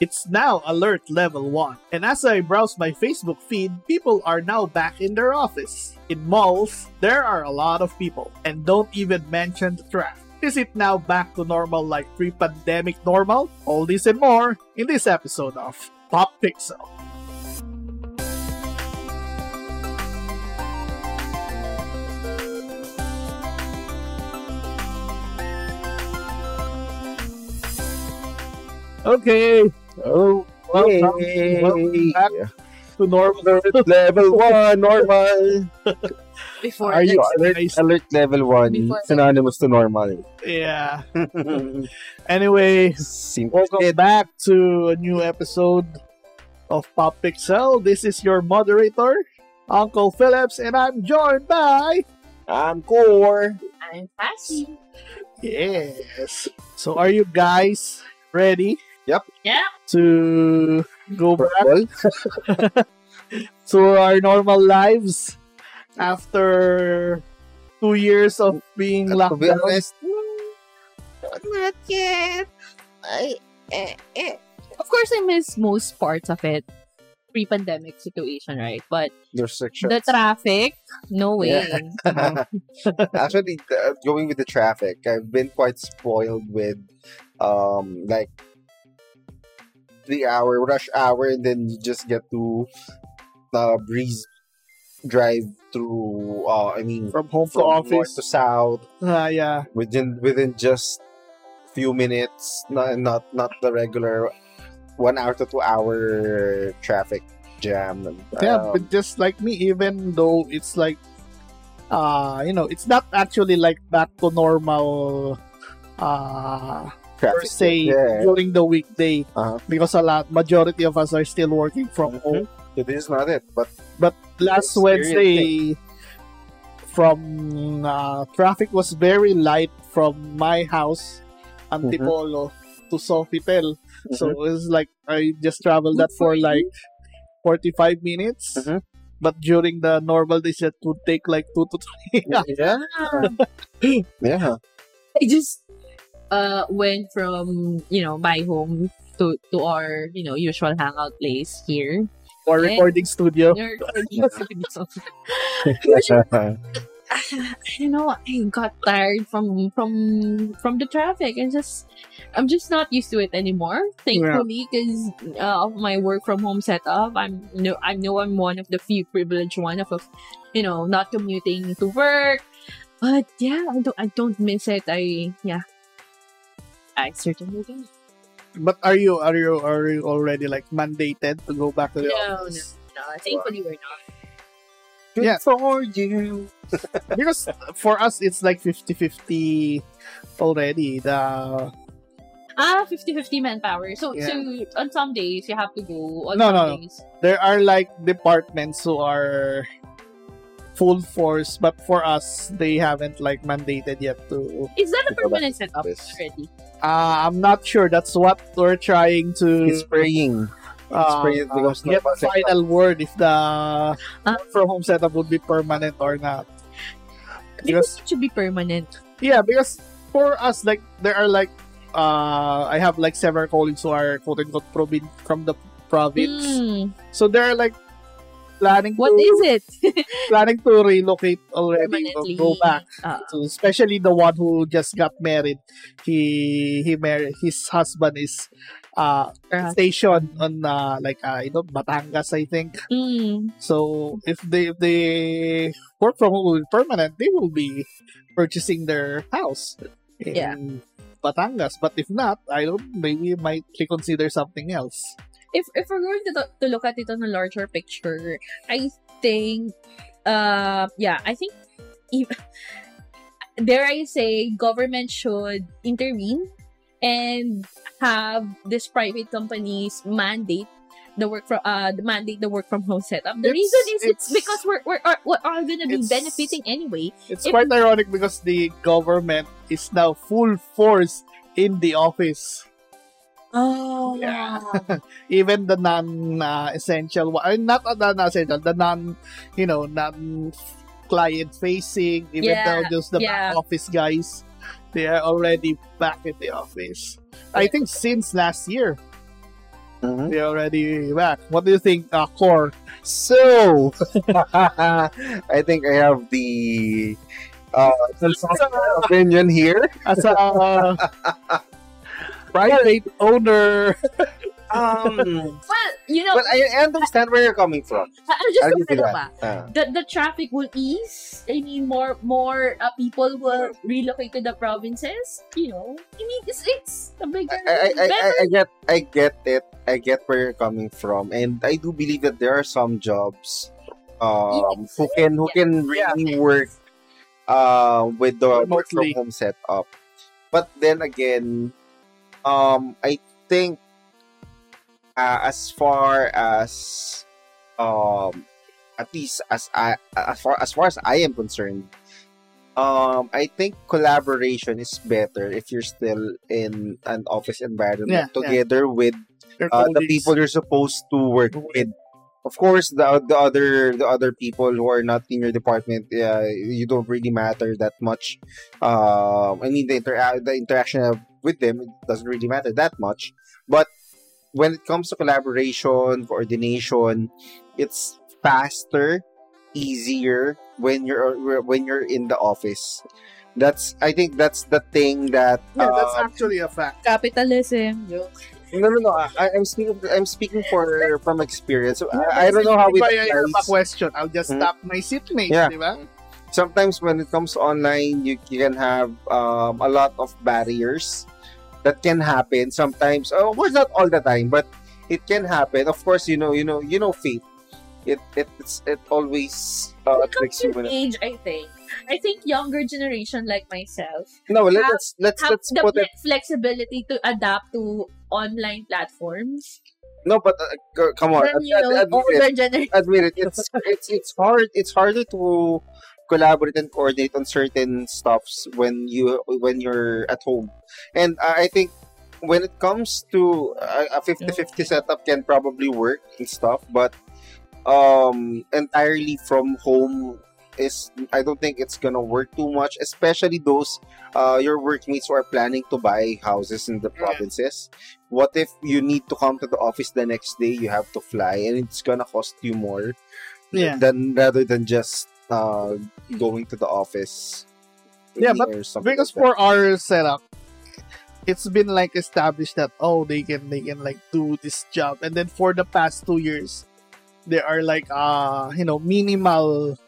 It's now alert level 1. And as I browse my Facebook feed, people are now back in their office. In malls, there are a lot of people. And don't even mention the traffic. Is it now back to normal like pre pandemic normal? All this and more in this episode of Pop Pixel. Okay, Oh, welcome, welcome back to normal. Alert level 1, normal. before Are you next- alert, guys? alert level 1, Before- synonymous to normal. Yeah. Anyway, Simple. welcome back to a new episode of Pop Pixel. This is your moderator, Uncle Philipps, and I'm joined by I'm Kor. I'm Cassie. yes. So, are you guys ready? Yep. Yeah. To go back to our normal lives after two years of being To locked be down. honest, Not yet. I, eh, eh. Of course, I miss most parts of it. Pre-pandemic situation, right? But the the traffic, no way. Actually, uh, going with the traffic, I've been quite spoiled with, um, like three hour rush hour, and then you just get to uh, breeze drive through. Uh, I mean, From home to from north office. to south Ah, yeah. within within just few minutes. Not not not the regular one hour to two hour traffic jam. Yeah, Um, but just like me, even though it's like, uh, you know, it's not actually like back to normal, uh, per se Yeah. during the weekday Uh-huh. because a lot majority of us are still working from Mhm. home. It is not it, but But last Wednesday, from uh, traffic was very light from my house, Antipolo to Sofitel. So it was like I just traveled that for like 45 minutes. Mhm. But during the normal days, it would take like two to three. yeah, yeah. I just uh went from you know my home to to our you know usual hangout place here. or Yeah. recording studio. Your- I don't know. I got tired from from from the traffic and just I'm just not used to it anymore. Thankfully, because uh, of my work from home setup, I'm no I know I'm one of the few privileged one of, of you know not commuting to work. But yeah, I don't I don't miss it. I yeah, I certainly do. But are you are you are you already like mandated to go back to the No, no, office? no. Thankfully, we're not. Good Yeah. for you. Because for us, it's like 50-50 already. The Ah, 50-50 manpower. So Yeah. so on some days you have to go. On No, some no, no. days. there are like departments who are full force, but for us, they haven't like mandated yet to. Is that a To go back permanent setup already? Uh, I'm not sure. That's what we're trying to It's spraying. uh, spraying becomes get the normal setup. final word if the work from home setup would be permanent or not. Because Because it should be permanent. yeah, because for us, like there are like uh, I have like several colleagues who are quote unquote provin- from the province, Hmm. so they're like planning What to is it? planning to relocate already, Permanently. go back. Ah. So especially the one who just got married. He he married his husband is uh Perhaps. stationed on uh, like uh, you know Batangas I think. Hmm. So if they if they work from home permanent, they will be purchasing their house in Yeah. Batangas. But if not, I don't maybe might reconsider something else. If if we're going to, to look at it on a larger picture, I think, uh, yeah, I think, if, dare I say, government should intervene and have this private companies mandate the work from uh the mandate the work from home setup. The It's- reason is it's, it's- because we're we're are, we're all gonna be benefiting anyway. It's If- quite ironic because the government is now full force in the office. Oh Yeah. Even the non-essential, uh, not uh, non-essential, the non, you know, non-client facing, even Yeah, though just the yeah. back office guys, they are already back at the office. I think since last year, Mhm. They're already back. What do you think, uh, Kor? So, I think I have the uh, opinion here. As a uh, private owner, Um, Well, you know, but I understand where you're coming from. I- I'm just I'll you gonna that. ba? Uh, The, the traffic will ease. I mean, more more uh, people will relocate to the provinces. You know, I mean, it's it's a bigger, I, I, I, I, better. I get I get it. I get where you're coming from, and I do believe that there are some jobs um Yes. who can who can really work uh with the work from home setup. But then again, um I think uh, as far as um at least as I as far as far as I am concerned, um I think collaboration is better if you're still in an office environment Yeah, yeah. together with uh, the people you're supposed to work with. Of course, the the other the other people who are not in your department, uh, you don't really matter that much. Um, I mean, the intera- the interaction with them it doesn't really matter that much. But when it comes to collaboration, coordination, it's faster, easier when you're when you're in the office. That's I think that's the thing that Yeah, that's um, actually a fact. capitalism. Joke. no, no, no. I, I'm speaking. I'm speaking for from experience. I, I don't know how it If I have a question, I'll just Hmm? stop my seatmate, Yeah. di ba? Sometimes when it comes online, you, can have um, a lot of barriers that can happen. Sometimes, of course, not all the time, but it can happen. Of course, you know, you know, you know, faith. It it it's, it always uh, it comes tricks you. to When it, age, I think. I think younger generation like myself no, let's let's have let's the put it. fle- flexibility to adapt to online platforms. No, but uh, come on, Then ad- know, ad- admit it. admit it. It's it's it's hard. It's harder to collaborate and coordinate on certain stuffs when you when you're at home. And I I think when it comes to a a 50-50 setup can probably work and stuff, but um entirely from home is I don't think it's gonna work too much, especially those uh your workmates who are planning to buy houses in the provinces. What if you need to come to the office the next day? You have to fly, and it's gonna cost you more Yeah. than rather than just uh going to the office. Yeah, but Because like for our setup, it's been like established that oh they can they can like do this job, and then for the past two years, there are like uh you know minimal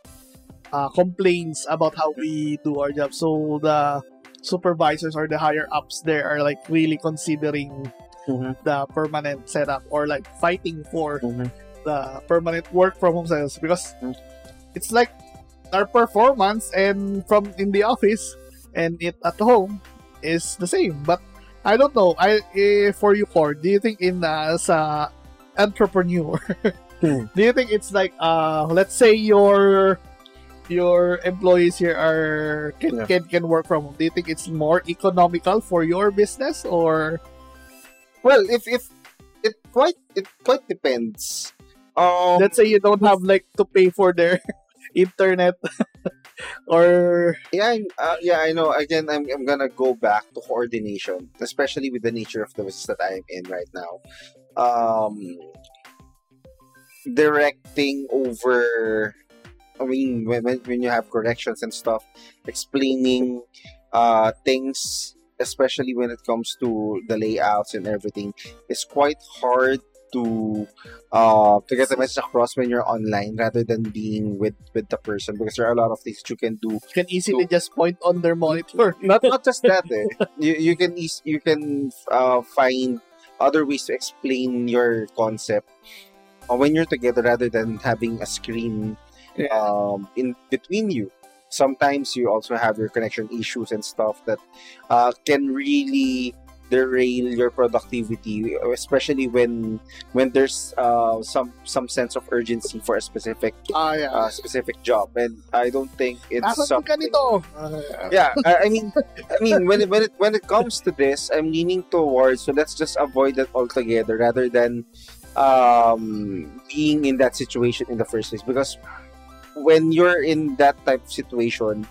uh complaints about how we do our job. So the supervisors or the higher ups there are like really considering Mhm. the permanent setup or like fighting for Mhm. the permanent work from home setups because Mm. it's like our performance and from in the office and it at home is the same. But I don't know. I eh, for you, Kor, do you think in uh, as a entrepreneur, Hmm. do you think it's like uh let's say your your employees here are can, Yeah. can can work from home? Do you think it's more economical for your business or well, if if it quite it quite depends. Um, let's say you don't have like to pay for their internet or Yeah, uh, yeah, I know. Again, I'm, I'm gonna go back to coordination, especially with the nature of the business that I'm in right now. Um, directing over, I mean, when, when when you have corrections and stuff, explaining uh, things, especially when it comes to the layouts and everything, is quite hard to uh to get the message across when you're online rather than being with with the person because there are a lot of things you can do You can easily just point on their monitor. not not just that eh. you, you can eas- you can uh, find other ways to explain your concept uh, when you're together rather than having a screen Yeah. um, in between you sometimes you also have your connection issues and stuff that uh, can really derail your productivity especially when when there's uh, some some sense of urgency for a specific Ah, yeah. uh, specific job and i don't think it's Nasaan something ganito? Ah, yeah I, I mean i mean when it, when it when it comes to this i'm leaning towards so let's just avoid that altogether rather than um being in that situation in the first place because when you're in that type of situation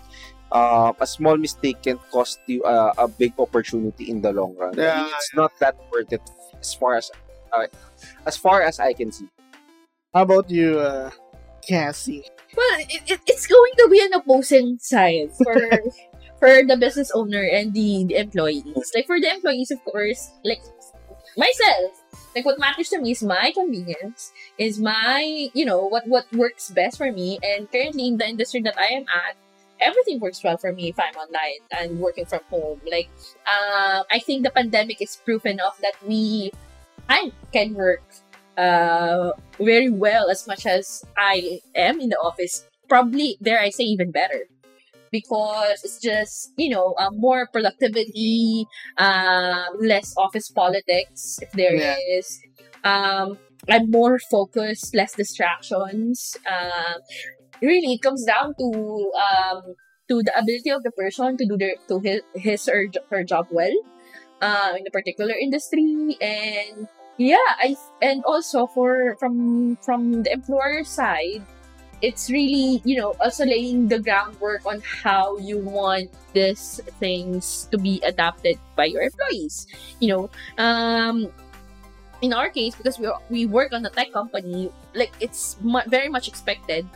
uh, a small mistake can cost you a, a big opportunity in the long run. I mean, Yeah. it's not that worth it as far as as far as I can see. How about you, uh, Cassie? Well, it, it, it's going to be an opposing side for for the business owner and the, the employees. Like for the employees, of course, like myself, like what matters to me is my convenience, is my you know what what works best for me. And currently in the industry that I am at, everything works well for me if I'm online and working from home. Like, uh, I think the pandemic is proof enough that we I can work uh very well as much as I am in the office. Probably dare I say even better. Because it's just, you know, uh, more productivity, uh, less office politics if there is. Yeah. Um, I'm more focused, less distractions. Um, really, it comes down to um, to the ability of the person to do their to his, his or her job well uh, in a particular industry. And yeah i and also for from from the employer side it's really you know also laying the groundwork on how you want these things to be adapted by your employees you know. Um in our case because we we work on a tech company like it's mu- very much expected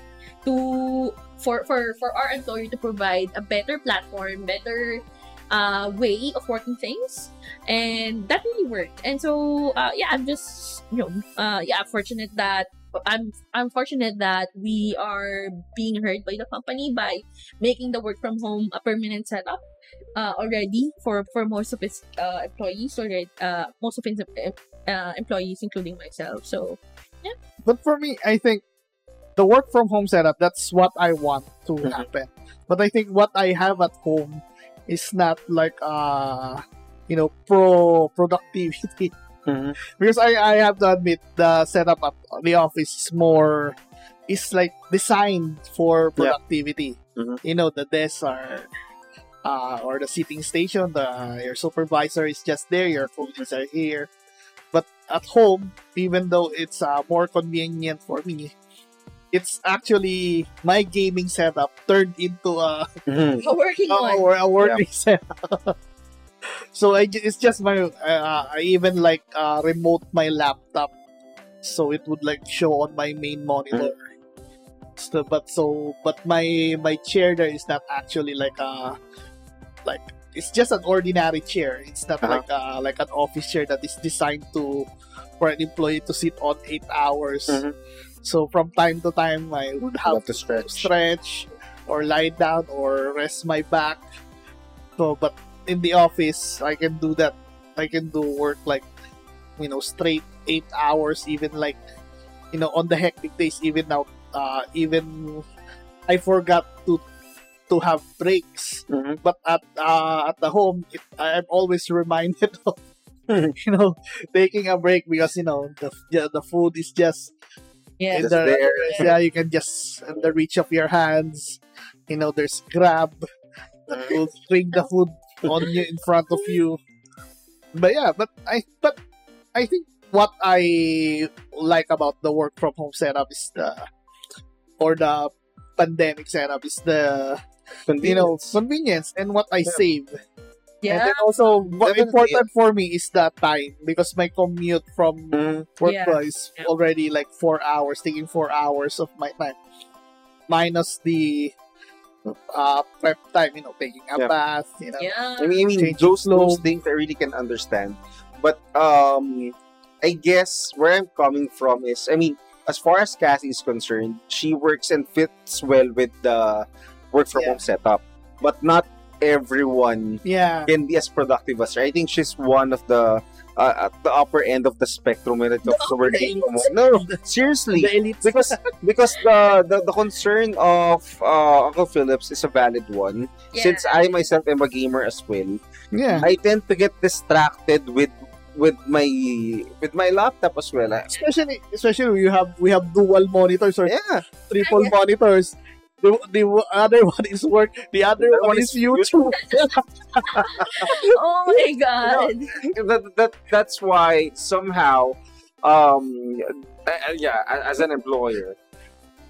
to for for for our employer to provide a better platform better uh, way of working things, and that really worked. And so, uh, yeah, I'm just you know, uh, yeah, fortunate that I'm I'm fortunate that we are being heard by the company by making the work from home a permanent setup uh, already for for most of its uh, employees already uh, most of its uh, employees including myself. So yeah. But for me, I think the work from home setup that's what I want to Mhm. happen. But I think what I have at home is not like uh you know pro productivity because I, I have to admit the setup at the office is more is like designed for Yeah. productivity. Mhm. You know the desks are uh, or the seating station, the your supervisor is just there, your phones are here. But at home, even though it's uh, more convenient for me, it's actually my gaming setup turned into a, Mhm. A working one. a, a working setup. so I, it's just my uh, I even like uh, remote my laptop so it would like show on my main monitor. So, but so but my my chair there is not actually like a like it's just an ordinary chair. It's not Uh-huh. like a, like an office chair that is designed to for an employee to sit on eight hours. Mhm. So from time to time I would have Have to stretch. stretch or lie down or rest my back. So, but in the office, I can do that. I can do work like, you know, straight eight hours, even like, you know, on the hectic days, even now, uh, even I forgot to to have breaks. Mhm. But at uh, at the home, it, I'm always reminded of, you know, taking a break because you know the the food is just Yeah. in the, there. yeah, you can just in the reach of your hands. You know, there's Grab that will bring the food on you in front of you. But yeah, but I but I think what I like about the work from home setup is the or the pandemic setup is the you know convenience and what I Yeah. save. And Yeah. then also what important for me is the time because my commute from Mhm. work Yeah. is Yeah. already like four hours, taking four hours of my time, minus the uh, prep time, you know, taking a Yeah. bath, you know. Yeah. I mean, I mean those, those things I really can understand. But um, I guess where I'm coming from is, I mean, as far as Cassie is concerned, she works and fits well with the work from Yeah. home setup. But not everyone Yeah, can be as productive as her. I think she's one of the uh, at the upper end of the spectrum when it comes to working from home. No, seriously the elite because because the, the the concern of uh, Uncle Phillips is a valid one. Yeah. Since I myself am a gamer as well, yeah. I tend to get distracted with with my with my laptop as well. Especially, especially you have we have dual monitors or yeah, triple Yeah. monitors. The, the other one is work. The other The one is YouTube. oh my god. that, that that's why somehow, um, uh, yeah, as an employer,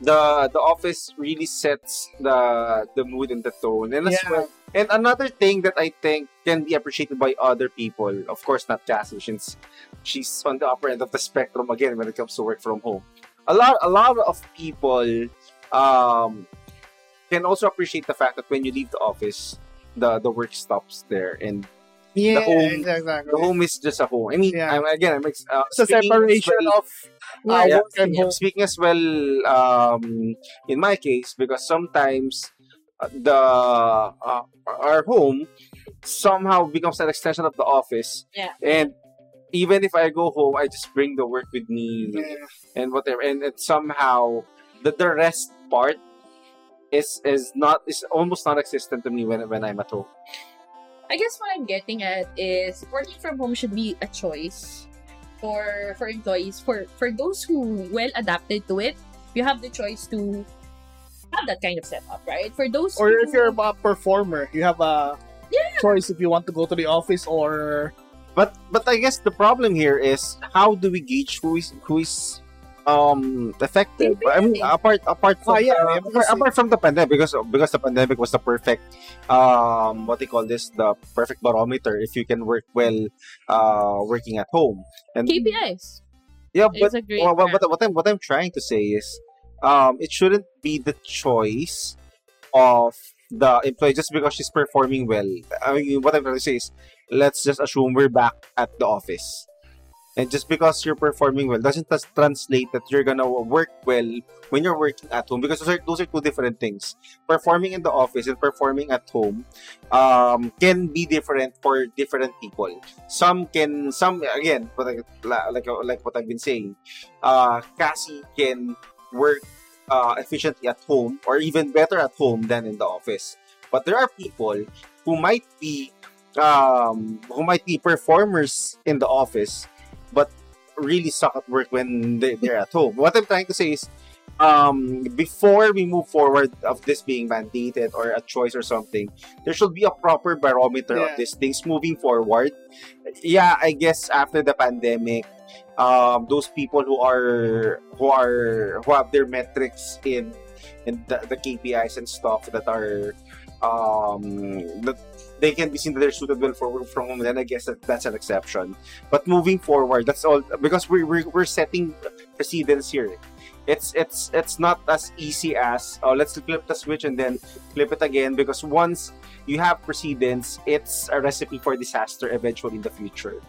the the office really sets the the mood and the tone, and as Yeah. well, And another thing that I think can be appreciated by other people, of course not Cassie, since she's on the upper end of the spectrum again when it comes to work from home. A lot a lot of people um, can also appreciate the fact that when you leave the office, the the work stops there and Yeah, home- exactly. the home is just a home. I mean, Yeah. I'm, again, I'm ex- uh, It's a speaking separation well- of uh, yeah, work and home. speaking as well um in my case because sometimes uh, the uh, our home somehow becomes an extension of the office Yeah. and even if i go home i just bring the work with me Yeah. and whatever and it somehow the, the rest part is is not is almost non-existent to me when when i'm at home I guess what I'm getting at is working from home should be a choice for for employees. For for those who well adapted to it, you have the choice to have that kind of setup, right? For those Or who, if you're a performer, you have a Yeah. choice if you want to go to the office or But but I guess the problem here is how do we gauge who is who is um effective? I mean, apart apart from Ah, yeah, uh, apart, apart from the pandemic because because the pandemic was the perfect um what they call this the perfect barometer if you can work well uh working at home and KPIs. yeah but It's well, what, what, what I'm what I'm trying to say is um it shouldn't be the choice of the employee just because she's performing well. I mean what I'm trying to say is let's just assume we're back at the office. And just because you're performing well doesn't translate that you're gonna work well when you're working at home because those are, those are two different things. Performing in the office and performing at home um, can be different for different people. Some can, some again, like like, like what I've been saying, uh, Cassie can work uh, efficiently at home or even better at home than in the office. But there are people who might be um, who might be performers in the office, but really suck at work when they, they're at home. What I'm trying to say is, um, before we move forward of this being mandated or a choice or something, there should be a proper barometer Yeah. of these things moving forward. Yeah, I guess after the pandemic, um, those people who are who are who have their metrics in in the, the KPIs and stuff that are um that they can be seen that they're suitable for work from home, then I guess that that's an exception. But moving forward, that's all because we're we're, we're setting precedence here. It's it's it's not as easy as oh let's flip the switch and then flip it again because once you have precedence, it's a recipe for disaster eventually in the future.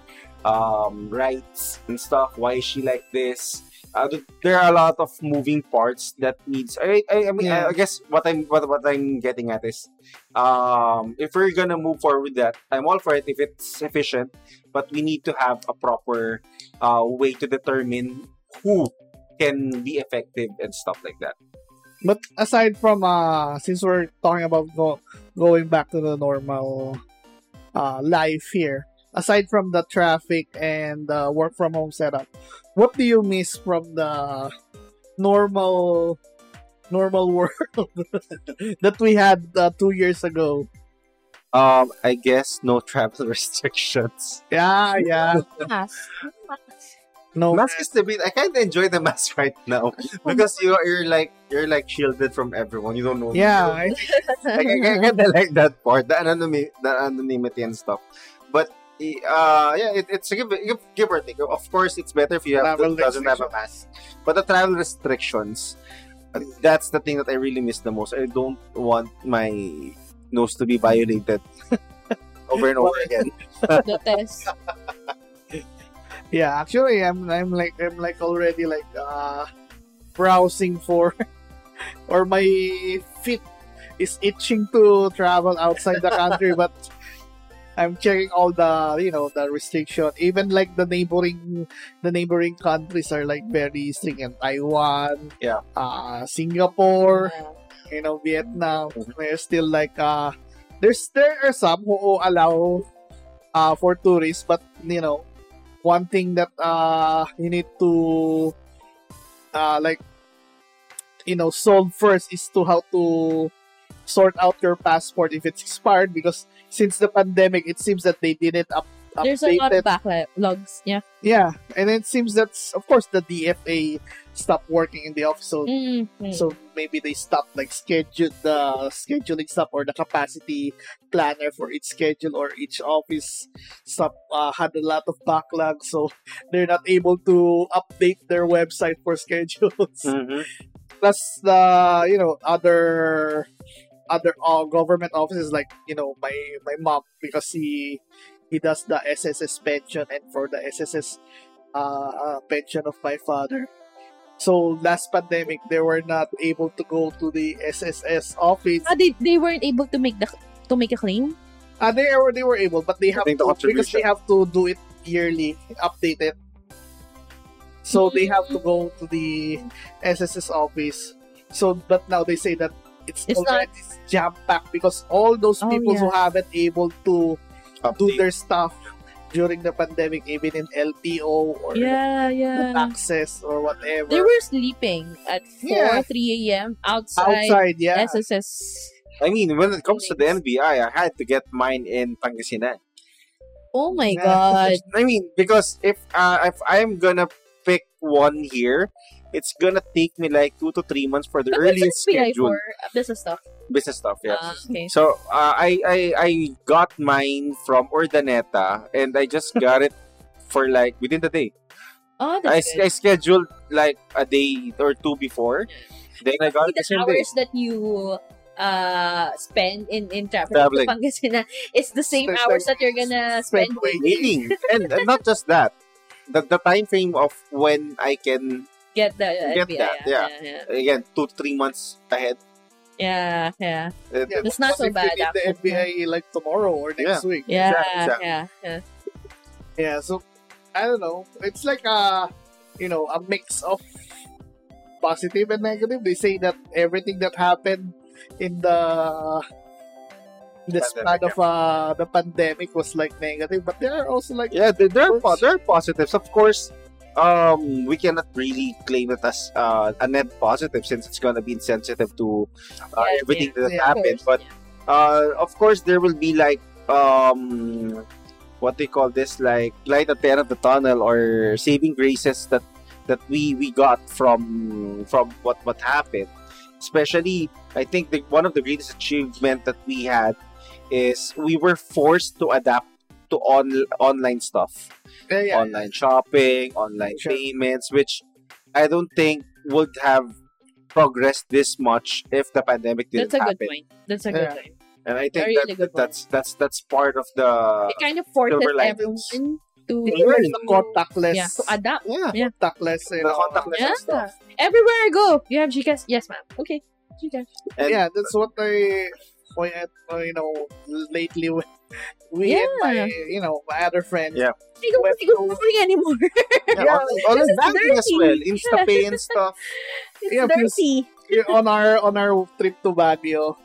Um, rights and stuff. Why is she like this? Uh, there are a lot of moving parts that needs. I I, I mean Yeah. I, I guess what I'm what, what I'm getting at is um, if we're gonna move forward with that, I'm all for it if it's efficient, but we need to have a proper uh, way to determine who can be effective and stuff like that. But aside from uh since we're talking about go, going back to the normal uh life here, aside from the traffic and the work from home setup, what do you miss from the normal normal world that we had uh, 2 years ago? Um, I guess no travel restrictions. Yeah, yeah. Mask. No. Mask is the bit. I kind of enjoy the mask right now because you you're like you're like shielded from everyone. You don't know. Yeah, I, I, I, kind of like that part, the anonymity, the anonymity and stuff. But uh, yeah, it, it's a give, give, give or take. Of course, it's better if you have Travel doesn't have a mask. But the travel restrictions, that's the thing that I really miss the most. I don't want my nose to be violated over and over again. the test. yeah, actually I'm I'm like I'm like already like uh browsing for or my feet is itching to travel outside the country but I'm checking all the you know the restriction even like the neighboring the neighboring countries are like very strict and Taiwan Yeah. uh Singapore Yeah. you know Vietnam Mhm. they're still like uh there's there are some who allow uh for tourists but you know one thing that uh you need to uh like you know solve first is to how to sort out your passport if it's expired because since the pandemic it seems that they didn't up, There's a lot updated. of backlogs. Yeah. Yeah, and it seems that's of course the DFA stopped working in the office, so Mm, mm. so maybe they stopped like schedule the scheduling stuff or the capacity planner for each schedule or each office stop uh, had a lot of backlog, so they're not able to update their website for schedules. Mhm. Plus the you know other other uh, government offices like you know my my mom because he he does the SSS pension and for the SSS uh, uh, pension of my father. So last pandemic they were not able to go to the SSS office. Ah, they, they weren't able to make the to make a claim. Uh, they were they were able, but they have think the because they have to do it yearly, update it. So they have to go to the SSS office. So, but now they say that it's, It's not- already jam packed because all those Oh, people who haven't able to do their stuff during the pandemic, even in LTO or Yeah, the yeah. taxes or whatever. They were sleeping at 4, Yeah. 3 a.m. outside, outside, yeah. SSS. I mean, when it comes to the NBI, I had to get mine in Pangasinan. Oh my Yeah. god. I mean, because if uh, if I'm gonna pick one here, it's gonna take me like two to three months for the But what's earliest NBI schedule for? Uh, Business stuff. business stuff. Yeah. Ah, okay. So uh, I, I I got mine from Urdaneta and I just got it for like within the day. Oh, I, that's I good. scheduled like a day or two before. Then I got it the the same day. hours that you uh spend in in traffic Traveling. to Pangasinan is the same It's hours like that you're gonna spend spend waiting. Waiting. and, and not just that. The, the time frame of when I can get the uh, Get NBI, that, yeah. yeah, again two three months ahead. yeah, yeah, Uh, Yeah, It's not so if you bad, need the actually. NBI like tomorrow or next week. yeah, Exactly, exactly. yeah, yeah. Yeah, so I don't know. It's like a you know a mix of positive and negative. They say that everything that happened in the the span of uh, the pandemic was like negative, but there are also like Yeah, there, there, are, po- Works. there are positives. Of course, um, we cannot really claim it as uh, a net positive since it's gonna be insensitive to uh, Yeah, everything that yeah, happened. course, But uh, of course, there will be like um, what they call this, like light at the end of the tunnel or saving graces that that we we got from from what what happened. Especially, I think the, one of the greatest achievement that we had is we were forced to adapt to on online stuff, yeah, yeah, online shopping, online Sure. payments, which I don't think would have progressed this much if the pandemic didn't happen. That's a good point. That's a good Yeah. point. And I think A really that, that's that's that's part of the It kind of forces silver linings. everyone to Even the contactless, yeah to adapt. yeah, Yeah. contactless, you the know, contactless Yeah. stuff. Everywhere I go, you have Gcash. Yes, ma'am. Okay, Gcash. And yeah, that's what I, when, uh, you know, lately we, we and my, you know, my other friends. Yeah. I don't When want to go you- bowling anymore. yeah, Yeah, online, online this is banking as well, InstaPay and stuff. it's Yeah, dirty. Yeah, on our on our trip to Baguio,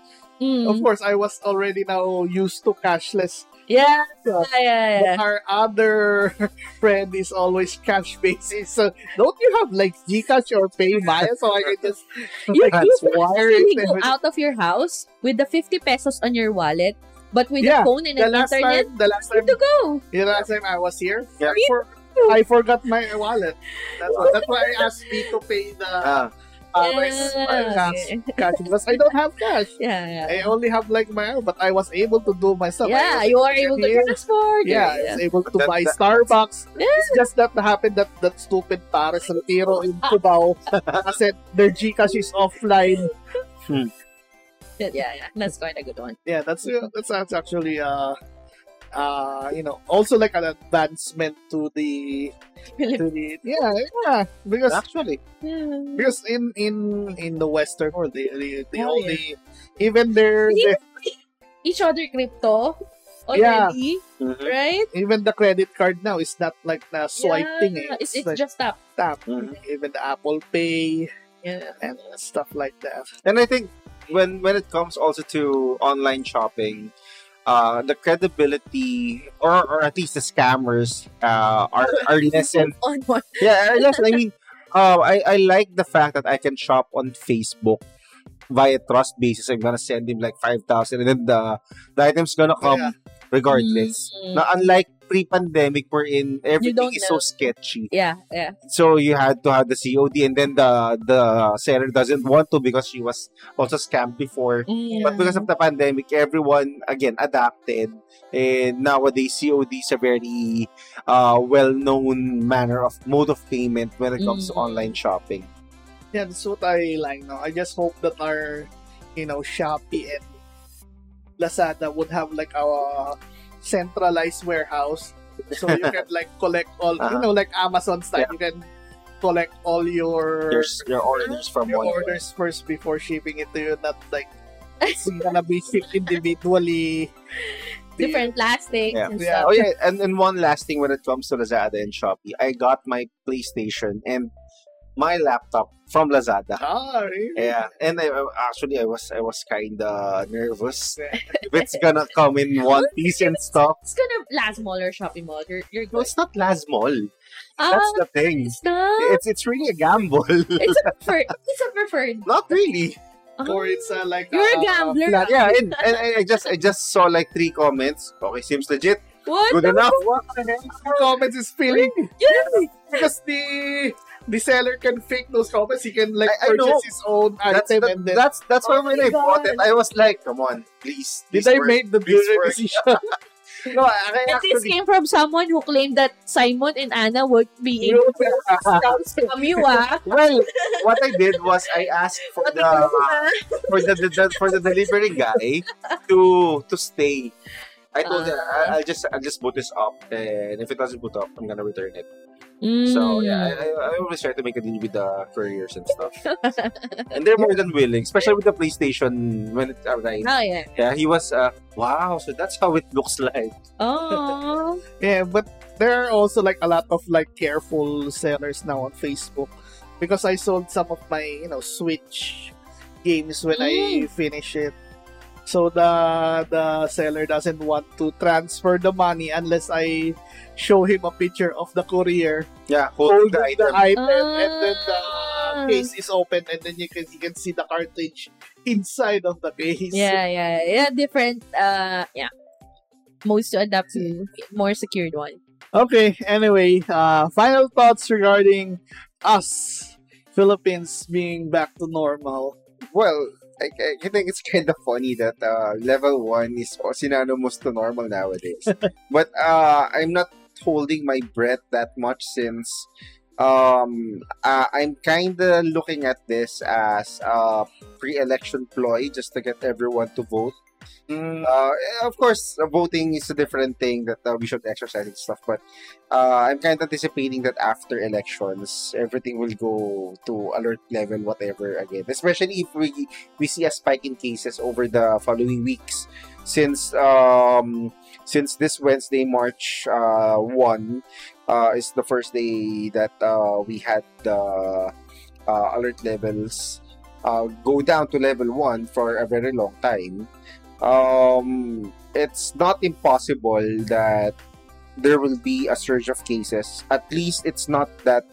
Mm. of course, I was already now used to cashless. Yeah, yeah, yeah, But our other friend is always cash basis. So don't you have like Gcash or PayMaya so I can just You, like, you wire actually it? go out of your house with the 50 pesos on your wallet, but with Yeah, a phone and The an last internet, time, the last time, good to go. the last time I was here, Yeah. I, for, I forgot my wallet. That's, why- that's why I asked me to pay the Ah, uh, my, Yeah. my cash, cash because I don't have cash. Yeah, yeah. I only have like my own, but I was able to do myself. I yeah, was you are able to here. transport. Yeah, I was able to That- buy that- Starbucks. Yeah. It's just that happened that that stupid Paris Retiro in Cubao I said their Gcash is offline. Yeah, yeah. That's quite a good one. Yeah, that's uh, that's, that's actually uh uh you know also like an advancement to the to the yeah yeah because actually, Yeah. because in in in the Western world the the, the Oh, only even their Yeah. Each other crypto Yeah. already, Mhm. right? even the credit card now is not like the swipe yeah, thing. eh. It's, it's like just tap. tap. Mhm. Even the Apple Pay Yeah. and stuff like that. And I think when when it comes also to online shopping, uh, the credibility or, or at least the scammers uh, are are lessened. Yeah, are lessened. I mean, uh, I I like the fact that I can shop on Facebook via trust basis. I'm gonna send him like five thousand, and then the the item's gonna come regardless. Mm. Now, unlike pre-pandemic wherein everything don't is so sketchy. Yeah, yeah. So you had to have the COD and then the the seller doesn't want to because she was also scammed before. But because of the pandemic, everyone again adapted. And nowadays, COD is a very uh, well-known manner of mode of payment when it comes to Mm. online shopping. Yeah, that's what I like now. I just hope that our, you know, Shopee and Lazada would have like our centralized warehouse. So you can like collect all, you Uh-huh. know, like Amazon style. You can collect all your Your, your orders from your one orders first before shipping it to you. Not like it's gonna be shipped individually. Different plastics Yeah. and Yeah. Oh yeah, and, and one last thing when it comes to Lazada and Shopee, I got my PlayStation and my laptop from Lazada. Ah, really? Yeah, and I, I- actually I was I was kind of nervous if it's gonna come in one piece and stuff. It's gonna Lazmall or shopping mall. You're, you're No, it's not Lazmall. Ah, That's the thing. it's not. It's it's really a gamble. It's a preferred. It's a preferred. not really. Or Ah. it's uh, like You're a uh, gambler. Yeah, yeah, and, and I I just I just saw like three comments. Okay, seems legit. What? Good enough. What the heck? The comments is filling Yeah. because the the seller can fake those comments. He can like I- I know. purchase his own That's item that- and then that's that's why Oh when my I bought it, I was like, come on, please. did please I work. make the Please bigger decision? No, I, I And this came from someone who claimed that Simon and Anna would be able to scam you, ah. well, what I did was I asked for What the for the, the, the for the delivery guy to to stay. I told him. I, I'll just I'll just boot this up, and if it doesn't boot up, I'm gonna return it. So yeah, I, Mm. I, I always try to make a deal with the couriers and stuff, and they're more than willing, especially with the PlayStation when it arrived. Oh, yeah. Yeah, he was uh wow, so that's how it looks like. Oh. yeah, but there are also like a lot of like careful sellers now on Facebook because I sold some of my you know Switch games when I finish it. So the the seller doesn't want to transfer the money unless I show him a picture of the courier Yeah, hold holding the the item. item, and then the Ah. case is open and then you can you can see the cartridge inside of the case. Yeah, yeah, yeah. Different, uh, yeah. Most to adapt to more secured one. Okay, anyway, uh, final thoughts regarding us Philippines being back to normal. Well, I, I think it's kind of funny that uh, level 1 is synonymous to normal nowadays. but uh, I'm not holding my breath that much since um, uh, I'm kind of looking at this as a pre-election ploy just to get everyone to vote. Uh, of course, uh, voting is a different thing that uh, we should exercise and stuff. But uh, I'm kind of anticipating that after elections, everything will go to alert level, whatever again. Especially if we we see a spike in cases over the following weeks, since um since this Wednesday, March uh one, uh is the first day that uh we had the uh, alert levels uh, go down to level one for a very long time um, it's not impossible that there will be a surge of cases. At least it's not that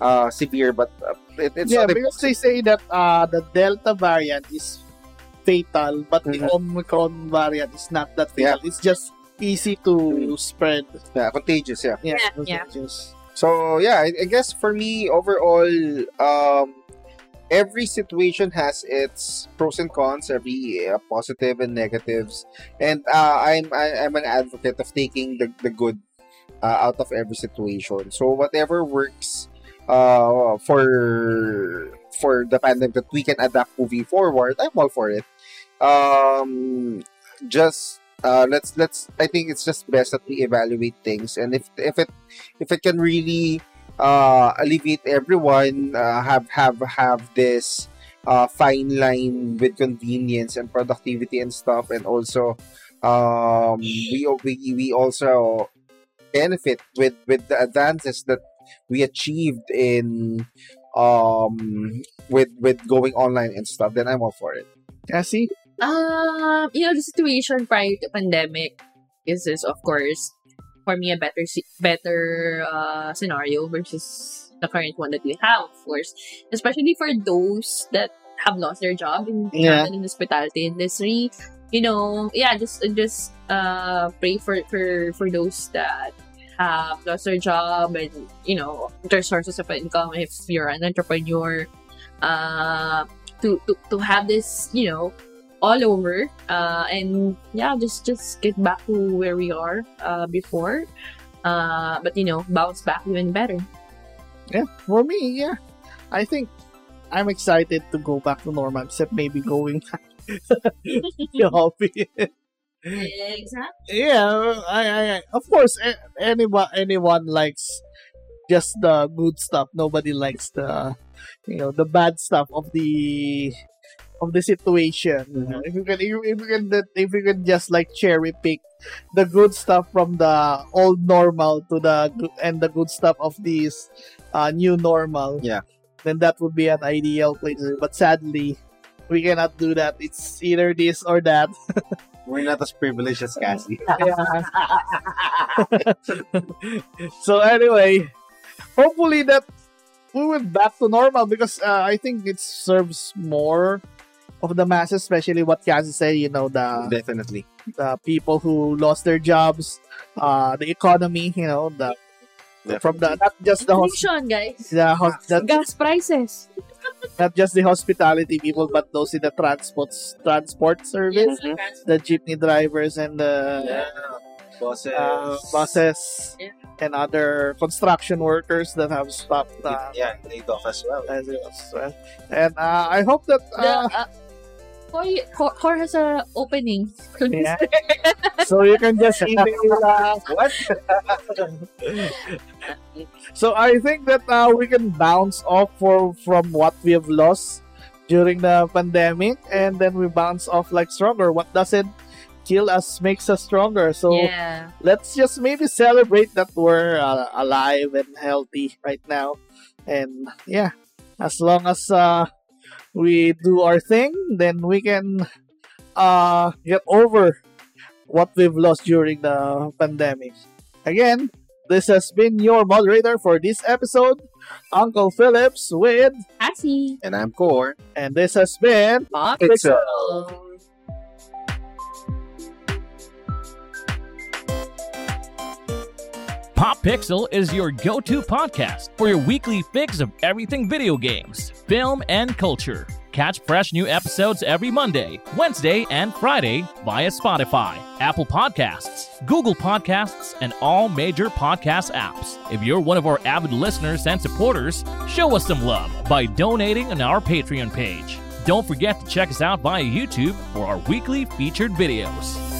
uh, severe, but uh, it, it's yeah, not because they say that uh, the Delta variant is fatal, but the Mhm. Omicron variant is not that fatal. Yeah. It's just easy to spread. yeah, contagious. Yeah. Yeah, Yeah, yeah. contagious. So yeah, I, I guess for me overall, um, every situation has its pros and cons, every uh, positive and negatives, and uh, I'm I, I'm an advocate of taking the the good uh, out of every situation. So whatever works uh, for for the pandemic that we can adapt moving forward, I'm all for it. Um, just uh, let's let's. I think it's just best that we evaluate things, and if if it if it can really uh, alleviate everyone, uh, have have have this uh, fine line with convenience and productivity and stuff, and also um, we we we also benefit with with the advances that we achieved in um with with going online and stuff. Then I'm all for it. Cassie? Um, you know, the situation prior to pandemic is, is of course, for me, a better better uh, scenario versus the current one that we have, of course. Especially for those that have lost their job in, Yeah. in the hospitality industry. You know, yeah, just just uh pray for for for those that have lost their job and you know their sources of income if you're an entrepreneur uh to to, to have this you know all over uh and yeah just just get back to where we are uh before uh but you know bounce back even better yeah For me, yeah. I think I'm excited to go back to normal, except maybe going back to hobby. exactly yeah, I, I, I- of course, anyone, anyone likes just the good stuff. Nobody likes the, you know, the bad stuff of the of the situation. know. If you can, if you can, if you can just like cherry pick the good stuff from the old normal to the good, and the good stuff of this uh, new normal. Yeah. Then that would be an ideal place. But sadly, we cannot do that. It's either this or that. We're not as privileged as Cassie. so anyway, hopefully that we went back to normal because uh, I think it serves more of the masses, especially what Cassie said. You know the Definitely. the people who lost their jobs, uh, the economy. You know the from the not just the inflation guys the hos- not, gas prices not just the hospitality people, but those in the transport transport service, the jeepney drivers and the Yeah. Bosses. uh, buses Yeah. and other construction workers that have stopped uh, yeah, laid off as well. as it was, uh, and uh, I hope that the Koi, Kor, Kor has a opening. Yeah. so you can just email uh, What? so I think that uh, we can bounce off for from what we have lost during the pandemic and then we bounce off like stronger. What doesn't kill us makes us stronger. So yeah. let's just maybe celebrate that we're uh, alive and healthy right now. And yeah as long as uh, we do our thing then we can uh, get over what we've lost during the pandemic again this has been your moderator for this episode uncle Philipps with Cassie And I'm Kor. and this has been Pop Pixel. Pop Pixel is your go to podcast for your weekly fix of everything video games, film, and culture. Catch fresh new episodes every Monday, Wednesday, and Friday via Spotify, Apple Podcasts, Google Podcasts, and all major podcast apps. If you're one of our avid listeners and supporters, show us some love by donating on our Patreon page. Don't forget to check us out via YouTube for our weekly featured videos.